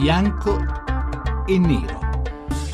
bianco e nero.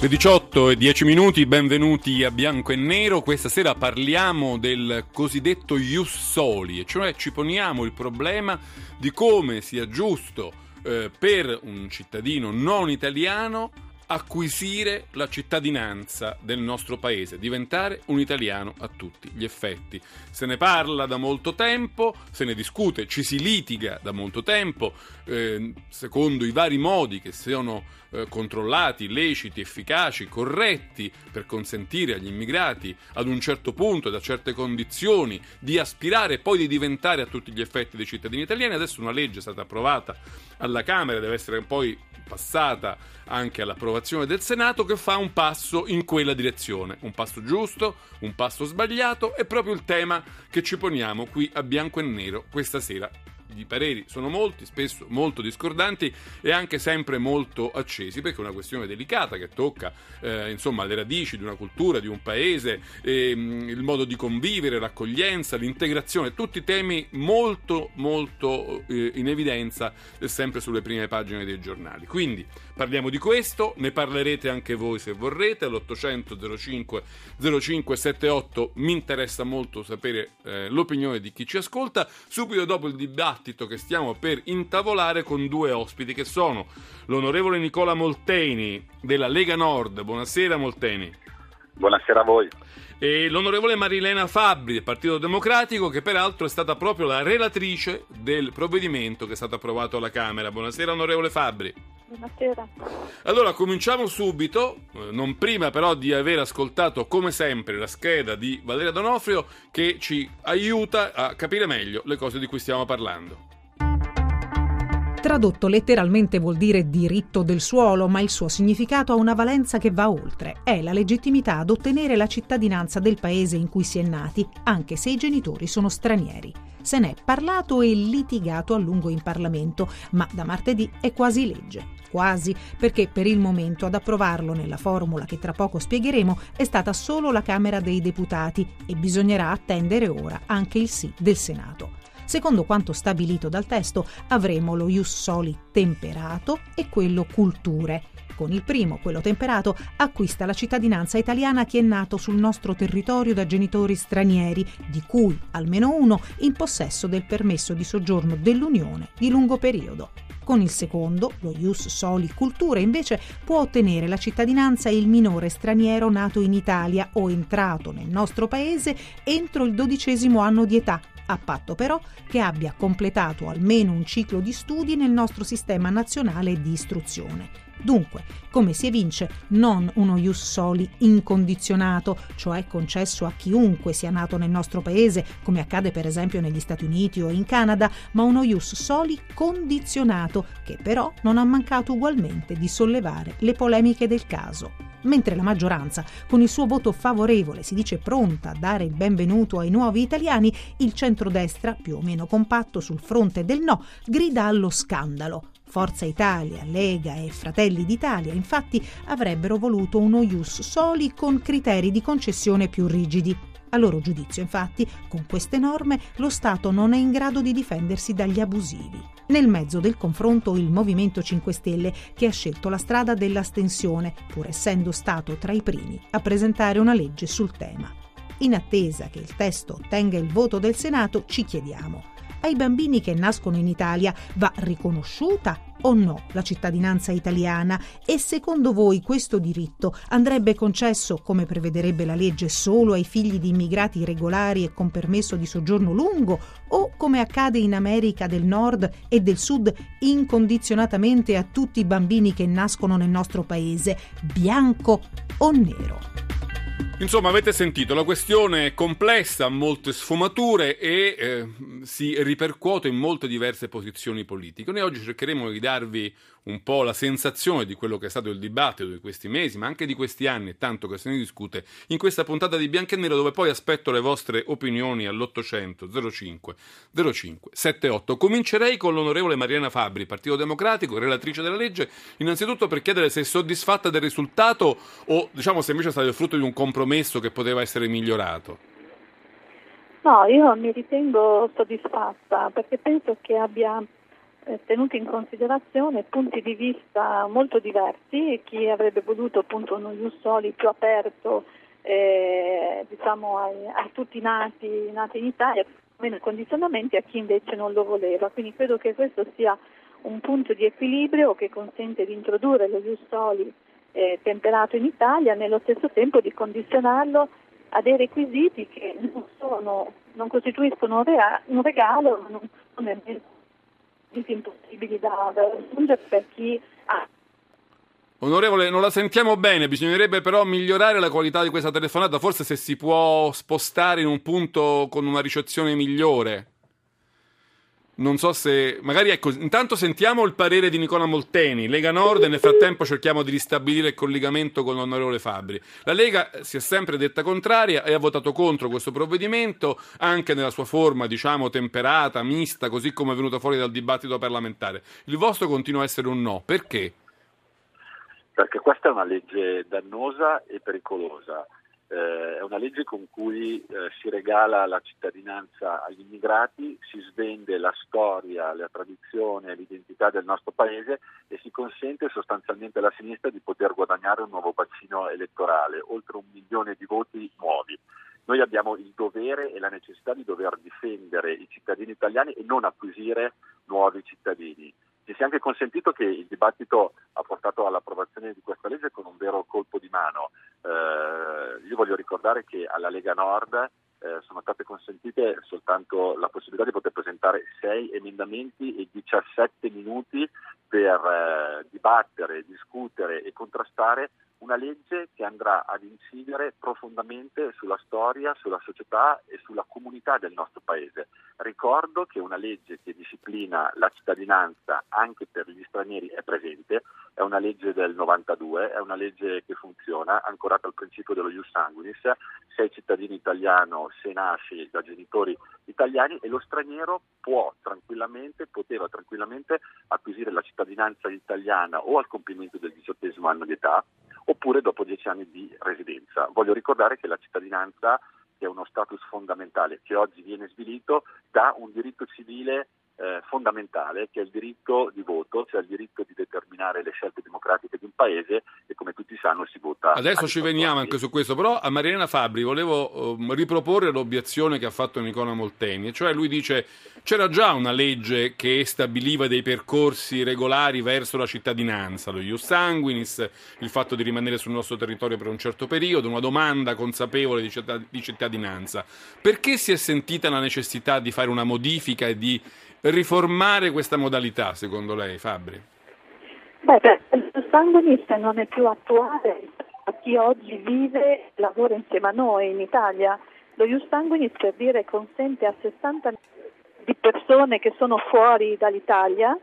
Le 18 e 10 minuti, benvenuti a Bianco e Nero. Questa sera parliamo del cosiddetto Ius Soli, cioè ci poniamo il problema di come sia giusto eh, per un cittadino non italiano acquisire la cittadinanza del nostro paese, diventare un italiano a tutti gli effetti. Se ne parla da molto tempo, se ne discute, ci si litiga da molto tempo, eh, secondo i vari modi che siano eh, controllati, leciti, efficaci, corretti per consentire agli immigrati ad un certo punto, da certe condizioni, di aspirare e poi di diventare a tutti gli effetti dei cittadini italiani. Adesso una legge è stata approvata alla Camera, deve essere poi passata anche all'approvazione del Senato che fa un passo in quella direzione, un passo giusto, un passo sbagliato, è proprio il tema che ci poniamo qui a bianco e nero questa sera i pareri sono molti, spesso molto discordanti e anche sempre molto accesi, perché è una questione delicata che tocca eh, insomma, le radici di una cultura, di un paese, ehm, il modo di convivere, l'accoglienza, l'integrazione, tutti temi molto molto eh, in evidenza eh, sempre sulle prime pagine dei giornali. Quindi parliamo di questo, ne parlerete anche voi se vorrete all'800 05 0578 mi interessa molto sapere eh, l'opinione di chi ci ascolta. Subito dopo il dibattito dibattito che stiamo per intavolare con due ospiti che sono l'onorevole Nicola Molteni della Lega Nord. Buonasera Molteni. Buonasera a voi. E l'onorevole Marilena Fabbri del Partito Democratico, che peraltro è stata proprio la relatrice del provvedimento che è stato approvato alla Camera. Buonasera onorevole Fabbri. Buonasera. Allora, cominciamo subito, eh, non prima però di aver ascoltato come sempre la scheda di Valeria Donofrio che ci aiuta a capire meglio le cose di cui stiamo parlando. Tradotto letteralmente vuol dire diritto del suolo, ma il suo significato ha una valenza che va oltre. È la legittimità ad ottenere la cittadinanza del paese in cui si è nati, anche se i genitori sono stranieri. Se n'è parlato e litigato a lungo in Parlamento, ma da martedì è quasi legge. Quasi, perché per il momento ad approvarlo nella formula che tra poco spiegheremo è stata solo la Camera dei Deputati e bisognerà attendere ora anche il sì del Senato. Secondo quanto stabilito dal testo, avremo lo ius soli temperato e quello culture. Con il primo, quello temperato, acquista la cittadinanza italiana chi è nato sul nostro territorio da genitori stranieri, di cui almeno uno in possesso del permesso di soggiorno dell'Unione di lungo periodo. Con il secondo, lo Ius Soli Culture, invece può ottenere la cittadinanza il minore straniero nato in Italia o entrato nel nostro paese entro il dodicesimo anno di età, a patto però che abbia completato almeno un ciclo di studi nel nostro sistema nazionale di istruzione. Dunque, come si evince, non uno ius soli incondizionato, cioè concesso a chiunque sia nato nel nostro paese, come accade per esempio negli Stati Uniti o in Canada, ma uno ius soli condizionato, che però non ha mancato ugualmente di sollevare le polemiche del caso mentre la maggioranza, con il suo voto favorevole, si dice pronta a dare il benvenuto ai nuovi italiani, il centrodestra, più o meno compatto sul fronte del no, grida allo scandalo. Forza Italia, Lega e Fratelli d'Italia infatti avrebbero voluto uno ius soli con criteri di concessione più rigidi. A loro giudizio, infatti, con queste norme lo Stato non è in grado di difendersi dagli abusivi. Nel mezzo del confronto il Movimento 5 Stelle che ha scelto la strada dell'astensione, pur essendo stato tra i primi a presentare una legge sul tema. In attesa che il testo ottenga il voto del Senato, ci chiediamo ai bambini che nascono in Italia va riconosciuta o no la cittadinanza italiana e secondo voi questo diritto andrebbe concesso, come prevederebbe la legge, solo ai figli di immigrati regolari e con permesso di soggiorno lungo o come accade in America del Nord e del Sud incondizionatamente a tutti i bambini che nascono nel nostro paese, bianco o nero? Insomma, avete sentito, la questione è complessa, ha molte sfumature e eh, si ripercuote in molte diverse posizioni politiche. Noi oggi cercheremo di darvi un po' la sensazione di quello che è stato il dibattito di questi mesi, ma anche di questi anni, tanto che se ne discute, in questa puntata di Bianco e Nero, dove poi aspetto le vostre opinioni all'800 05 05 78. Comincerei con l'onorevole Mariana Fabri, Partito Democratico, relatrice della legge, innanzitutto per chiedere se è soddisfatta del risultato o diciamo se invece è stato il frutto di un compromesso che poteva essere migliorato. No, io mi ritengo soddisfatta perché penso che abbia eh, tenuti in considerazione punti di vista molto diversi, chi avrebbe voluto appunto uno Ius Soli più aperto eh, diciamo a tutti nati, nati in Italia, meno condizionamenti, a chi invece non lo voleva. Quindi credo che questo sia un punto di equilibrio che consente di introdurre lo Ius Soli eh, temperato in Italia, nello stesso tempo di condizionarlo a dei requisiti che non, sono, non costituiscono un, regalo, ma non sono nemmeno impossibili da raggiungere per chi ha Onorevole, non la sentiamo bene, bisognerebbe però migliorare la qualità di questa telefonata, forse se si può spostare in un punto con una ricezione migliore. Non so se. Magari ecco, intanto sentiamo il parere di Nicola Molteni, Lega Nord, e nel frattempo cerchiamo di ristabilire il collegamento con l'onorevole Fabri. La Lega si è sempre detta contraria e ha votato contro questo provvedimento, anche nella sua forma, diciamo, temperata, mista, così come è venuto fuori dal dibattito parlamentare. Il vostro continua a essere un no. Perché? Perché questa è una legge dannosa e pericolosa eh, è una legge con cui eh, si regala la cittadinanza agli immigrati, si svende la storia, la tradizione, l'identità del nostro paese e si consente sostanzialmente alla sinistra di poter guadagnare un nuovo bacino elettorale, oltre un milione di voti nuovi. Noi abbiamo il dovere e la necessità di dover difendere i cittadini italiani e non acquisire nuovi cittadini. Ci sia anche consentito che il dibattito ha portato all'approvazione di questa legge con un vero colpo di mano. Eh, voglio ricordare che alla Lega Nord eh, sono state consentite soltanto la possibilità di poter presentare sei emendamenti e 17 minuti per eh, dibattere, discutere e contrastare una legge che andrà ad incidere profondamente sulla storia, sulla società e sulla comunità del nostro paese. Ricordo che una legge che disciplina la cittadinanza anche per gli stranieri è presente, è una legge del 92, è una legge che funziona, ancorata al principio dello ius sanguinis, sei cittadino italiano se nasce da genitori italiani e lo straniero può tranquillamente, poteva tranquillamente acquisire la cittadinanza italiana o al compimento del diciottesimo anno di età oppure dopo dieci anni di residenza. Voglio ricordare che la cittadinanza, che è uno status fondamentale che oggi viene svilito, dà un diritto civile eh, fondamentale che è il diritto di voto, cioè il diritto di determinare le scelte democratiche di un paese e come tutti sanno si vota. Adesso ci veniamo anche su questo, però a Marilena Fabri volevo um, riproporre l'obiezione che ha fatto Nicola Molteni, cioè lui dice c'era già una legge che stabiliva dei percorsi regolari verso la cittadinanza, lo ius sanguinis, il fatto di rimanere sul nostro territorio per un certo periodo, una domanda consapevole di cittadinanza. Perché si è sentita la necessità di fare una modifica e di riformare questa modalità, secondo lei, Fabri? Beh, beh il sanguinista non è più attuale a chi oggi vive e lavora insieme a noi in Italia. Lo Ius Sanguinis per dire consente a 60 di persone che sono fuori dall'Italia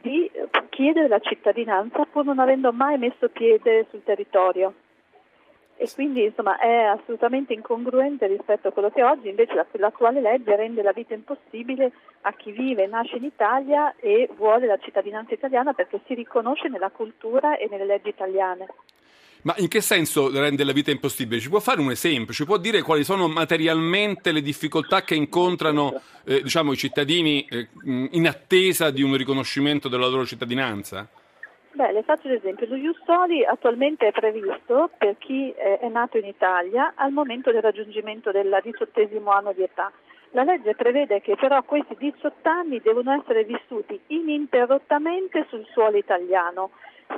di chiedere la cittadinanza pur non avendo mai messo piede sul territorio e quindi insomma, è assolutamente incongruente rispetto a quello che oggi invece l'attuale legge rende la vita impossibile a chi vive e nasce in Italia e vuole la cittadinanza italiana perché si riconosce nella cultura e nelle leggi italiane. Ma in che senso rende la vita impossibile? Ci può fare un esempio? Ci può dire quali sono materialmente le difficoltà che incontrano eh, diciamo, i cittadini eh, in attesa di un riconoscimento della loro cittadinanza? Beh, le faccio l'esempio. Lo Ius Soli attualmente è previsto per chi è nato in Italia al momento del raggiungimento del diciottesimo anno di età. La legge prevede che però questi 18 anni devono essere vissuti ininterrottamente sul suolo italiano.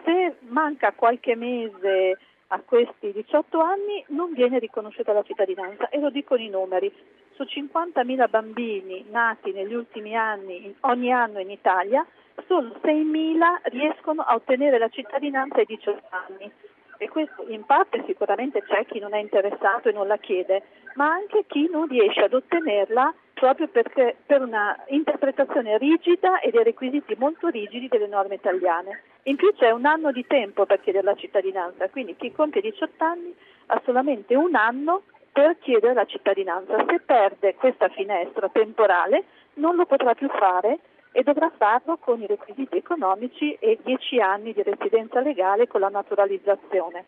Se manca qualche mese a questi 18 anni non viene riconosciuta la cittadinanza e lo dicono i numeri. Su 50.000 bambini nati negli ultimi anni ogni anno in Italia solo 6.000 riescono a ottenere la cittadinanza ai 18 anni. E questo in parte sicuramente c'è chi non è interessato e non la chiede, ma anche chi non riesce ad ottenerla proprio perché, per una interpretazione rigida e dei requisiti molto rigidi delle norme italiane. In più c'è un anno di tempo per chiedere la cittadinanza, quindi chi compie 18 anni ha solamente un anno per chiedere la cittadinanza. Se perde questa finestra temporale non lo potrà più fare e dovrà farlo con i requisiti economici e 10 anni di residenza legale con la naturalizzazione.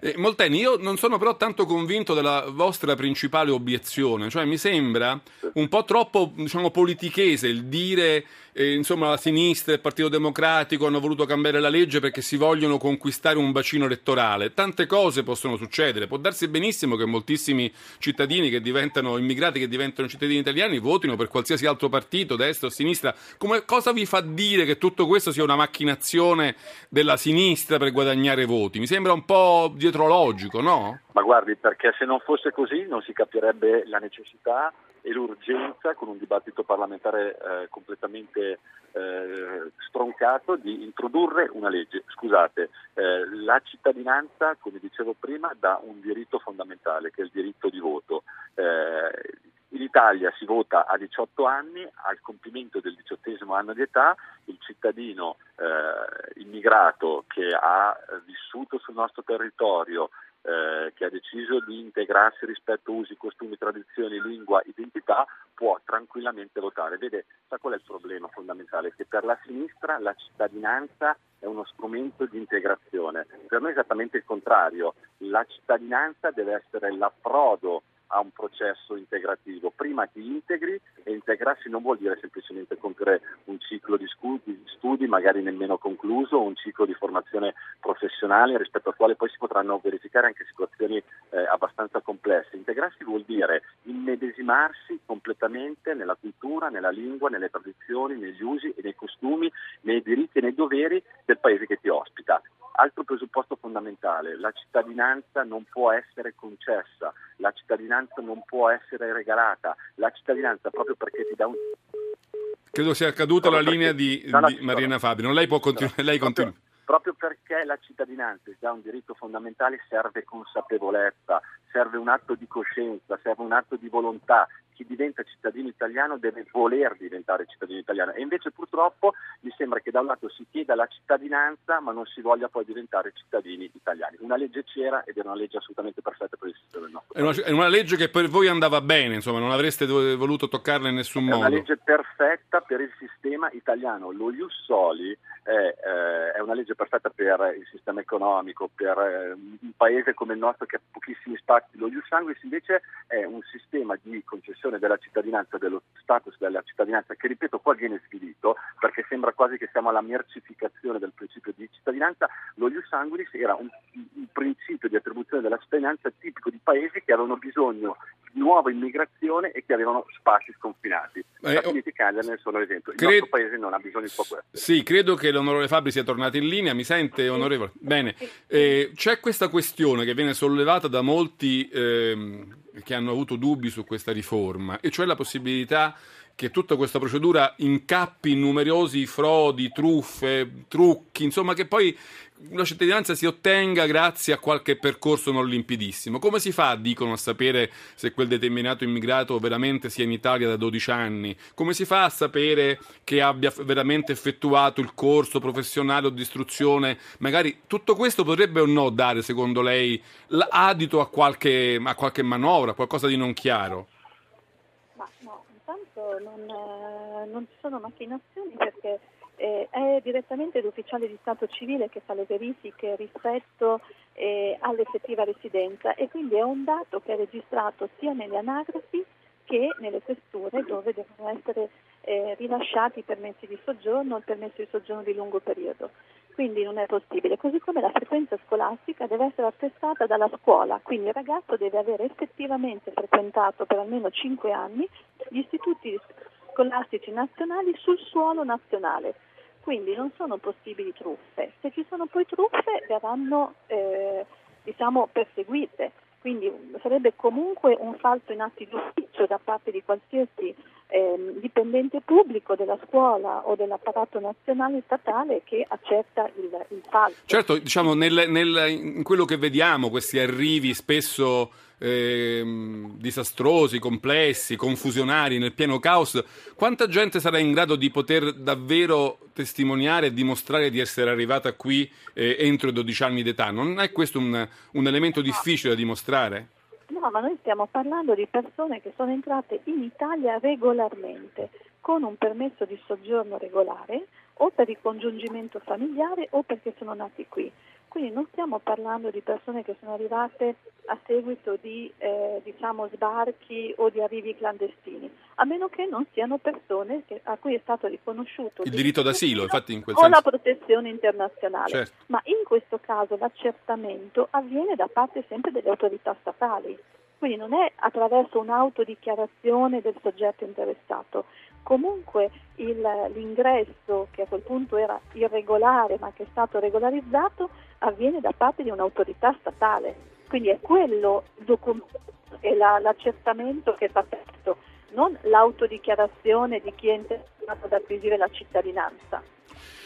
Eh, Molteni, io non sono però tanto convinto della vostra principale obiezione, cioè mi sembra un po' troppo diciamo, politichese il dire eh, insomma la sinistra e il Partito Democratico hanno voluto cambiare la legge perché si vogliono conquistare un bacino elettorale. Tante cose possono succedere, può darsi benissimo che moltissimi cittadini che diventano immigrati, che diventano cittadini italiani, votino per qualsiasi altro partito, destra o sinistra. Come, cosa vi fa dire che tutto questo sia una macchinazione della sinistra per guadagnare voti? Mi sembra un po' dietrologico, no? Ma guardi, perché se non fosse così non si capirebbe la necessità e l'urgenza, con un dibattito parlamentare eh, completamente eh, stroncato, di introdurre una legge. Scusate, eh, la cittadinanza, come dicevo prima, dà un diritto fondamentale, che è il diritto di voto. In Italia si vota a 18 anni, al compimento del diciottesimo anno di età, il cittadino eh, immigrato che ha vissuto sul nostro territorio eh, che ha deciso di integrarsi rispetto a usi, costumi, tradizioni, lingua, identità, può tranquillamente votare. Vede, sa qual è il problema fondamentale? Che per la sinistra la cittadinanza è uno strumento di integrazione. Per noi è esattamente il contrario. La cittadinanza deve essere l'approdo a un processo integrativo. Prima ti integri e integrarsi non vuol dire semplicemente compiere un ciclo di studi, magari nemmeno concluso, un ciclo di formazione professionale rispetto al quale poi si potranno verificare anche situazioni eh, abbastanza complesse. Integrarsi vuol dire immedesimarsi completamente nella cultura, nella lingua, nelle tradizioni, negli usi e nei costumi, nei diritti e nei doveri del paese che ti ospita. Altro presupposto fondamentale, la cittadinanza non può essere concessa, la cittadinanza non può essere regalata, la cittadinanza proprio perché ti dà un... Credo sia caduta la linea di, di Marina Fabio, lei può continuare, lei continua. Proprio perché la cittadinanza dà un diritto fondamentale serve consapevolezza, serve un atto di coscienza, serve un atto di volontà, chi diventa cittadino italiano deve voler diventare cittadino italiano e invece purtroppo mi sembra che da un lato si chieda la cittadinanza ma non si voglia poi diventare cittadini italiani. Una legge c'era ed era una legge assolutamente perfetta per il sistema del nostro paese. È una legge che per voi andava bene, insomma, non avreste voluto toccarla in nessun è modo. È una legge perfetta per il sistema italiano. Lo Ius Soli è, eh, è, una legge perfetta per il sistema economico, per eh, un paese come il nostro che ha pochissimi spazi. Lo Ius Sanguis invece è un sistema di concessione della cittadinanza, dello status della cittadinanza, che ripeto qua viene svilito perché sembra quasi che siamo alla mercificazione del principio di cittadinanza, lo ius sanguinis era un, un principio di attribuzione della cittadinanza tipico di paesi che avevano bisogno nuova immigrazione e che avevano spazi sconfinati. Gli Stati Uniti e Canada ne sono l'esempio. Il nostro paese non ha bisogno di questo. Sì, credo che l'onorevole Fabri sia tornato in linea. Mi sente, onorevole? Bene. Eh, c'è questa questione che viene sollevata da molti eh, che hanno avuto dubbi su questa riforma, e cioè la possibilità che tutta questa procedura incappi in numerosi frodi, truffe, trucchi, insomma che poi la cittadinanza si ottenga grazie a qualche percorso non limpidissimo. Come si fa, dicono, a sapere se quel determinato immigrato veramente sia in Italia da 12 anni? Come si fa a sapere che abbia veramente effettuato il corso professionale o di istruzione? Magari tutto questo potrebbe o no dare, secondo lei, l'adito a qualche, a qualche manovra, qualcosa di non chiaro? Ma no, intanto non, eh, non ci sono macchinazioni perché eh, è direttamente l'ufficiale di Stato civile che fa le verifiche rispetto eh, all'effettiva residenza e quindi è un dato che è registrato sia nelle anagrafi che nelle questure dove devono essere eh, rilasciati i permessi di soggiorno o il permesso di soggiorno di lungo periodo. Quindi non è possibile, così come la frequenza scolastica deve essere attestata dalla scuola, quindi il ragazzo deve aver effettivamente frequentato per almeno 5 anni gli istituti scolastici nazionali sul suolo nazionale. Quindi non sono possibili truffe. Se ci sono poi truffe verranno eh, diciamo, perseguite. Quindi sarebbe comunque un falso in atti d'ufficio da parte di qualsiasi eh, dipendente pubblico della scuola o dell'apparato nazionale statale che accetta il, il falso. Certo, diciamo, nel, nel, in quello che vediamo, questi arrivi spesso eh, disastrosi, complessi, confusionari, nel pieno caos, quanta gente sarà in grado di poter davvero testimoniare e dimostrare di essere arrivata qui eh, entro i 12 anni d'età? Non è questo un, un elemento difficile da dimostrare? No, ma noi stiamo parlando di persone che sono entrate in Italia regolarmente, con un permesso di soggiorno regolare, o per il congiungimento familiare o perché sono nati qui. Quindi non stiamo parlando di persone che sono arrivate a seguito di eh, diciamo, sbarchi o di arrivi clandestini, a meno che non siano persone che, a cui è stato riconosciuto il diritto d'asilo, infatti in quel o senso. la protezione internazionale. Certo. Ma in questo caso l'accertamento avviene da parte sempre delle autorità statali. Quindi non è attraverso un'autodichiarazione del soggetto interessato. Comunque il, l'ingresso, che a quel punto era irregolare ma che è stato regolarizzato, avviene da parte di un'autorità statale. Quindi è quello il la, l'accertamento che va fatto, non l'autodichiarazione di chi è interessato ad acquisire la cittadinanza.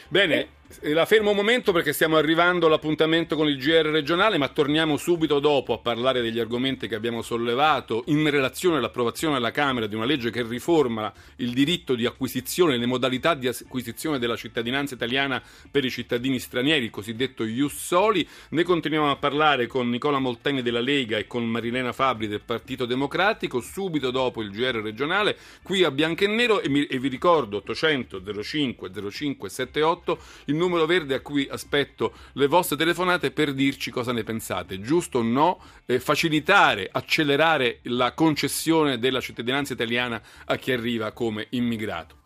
Bene, la fermo un momento perché stiamo arrivando all'appuntamento con il GR regionale, ma torniamo subito dopo a parlare degli argomenti che abbiamo sollevato in relazione all'approvazione alla Camera di una legge che riforma il diritto di acquisizione, le modalità di acquisizione della cittadinanza italiana per i cittadini stranieri, il cosiddetto Ius Soli. Ne continuiamo a parlare con Nicola Molteni della Lega e con Marilena Fabri del Partito Democratico, subito dopo il GR regionale, qui a Bianco e Nero e, mi, e vi ricordo 800 05 05 78 il numero verde a cui aspetto le vostre telefonate per dirci cosa ne pensate, giusto o no, eh, facilitare, accelerare la concessione della cittadinanza italiana a chi arriva come immigrato.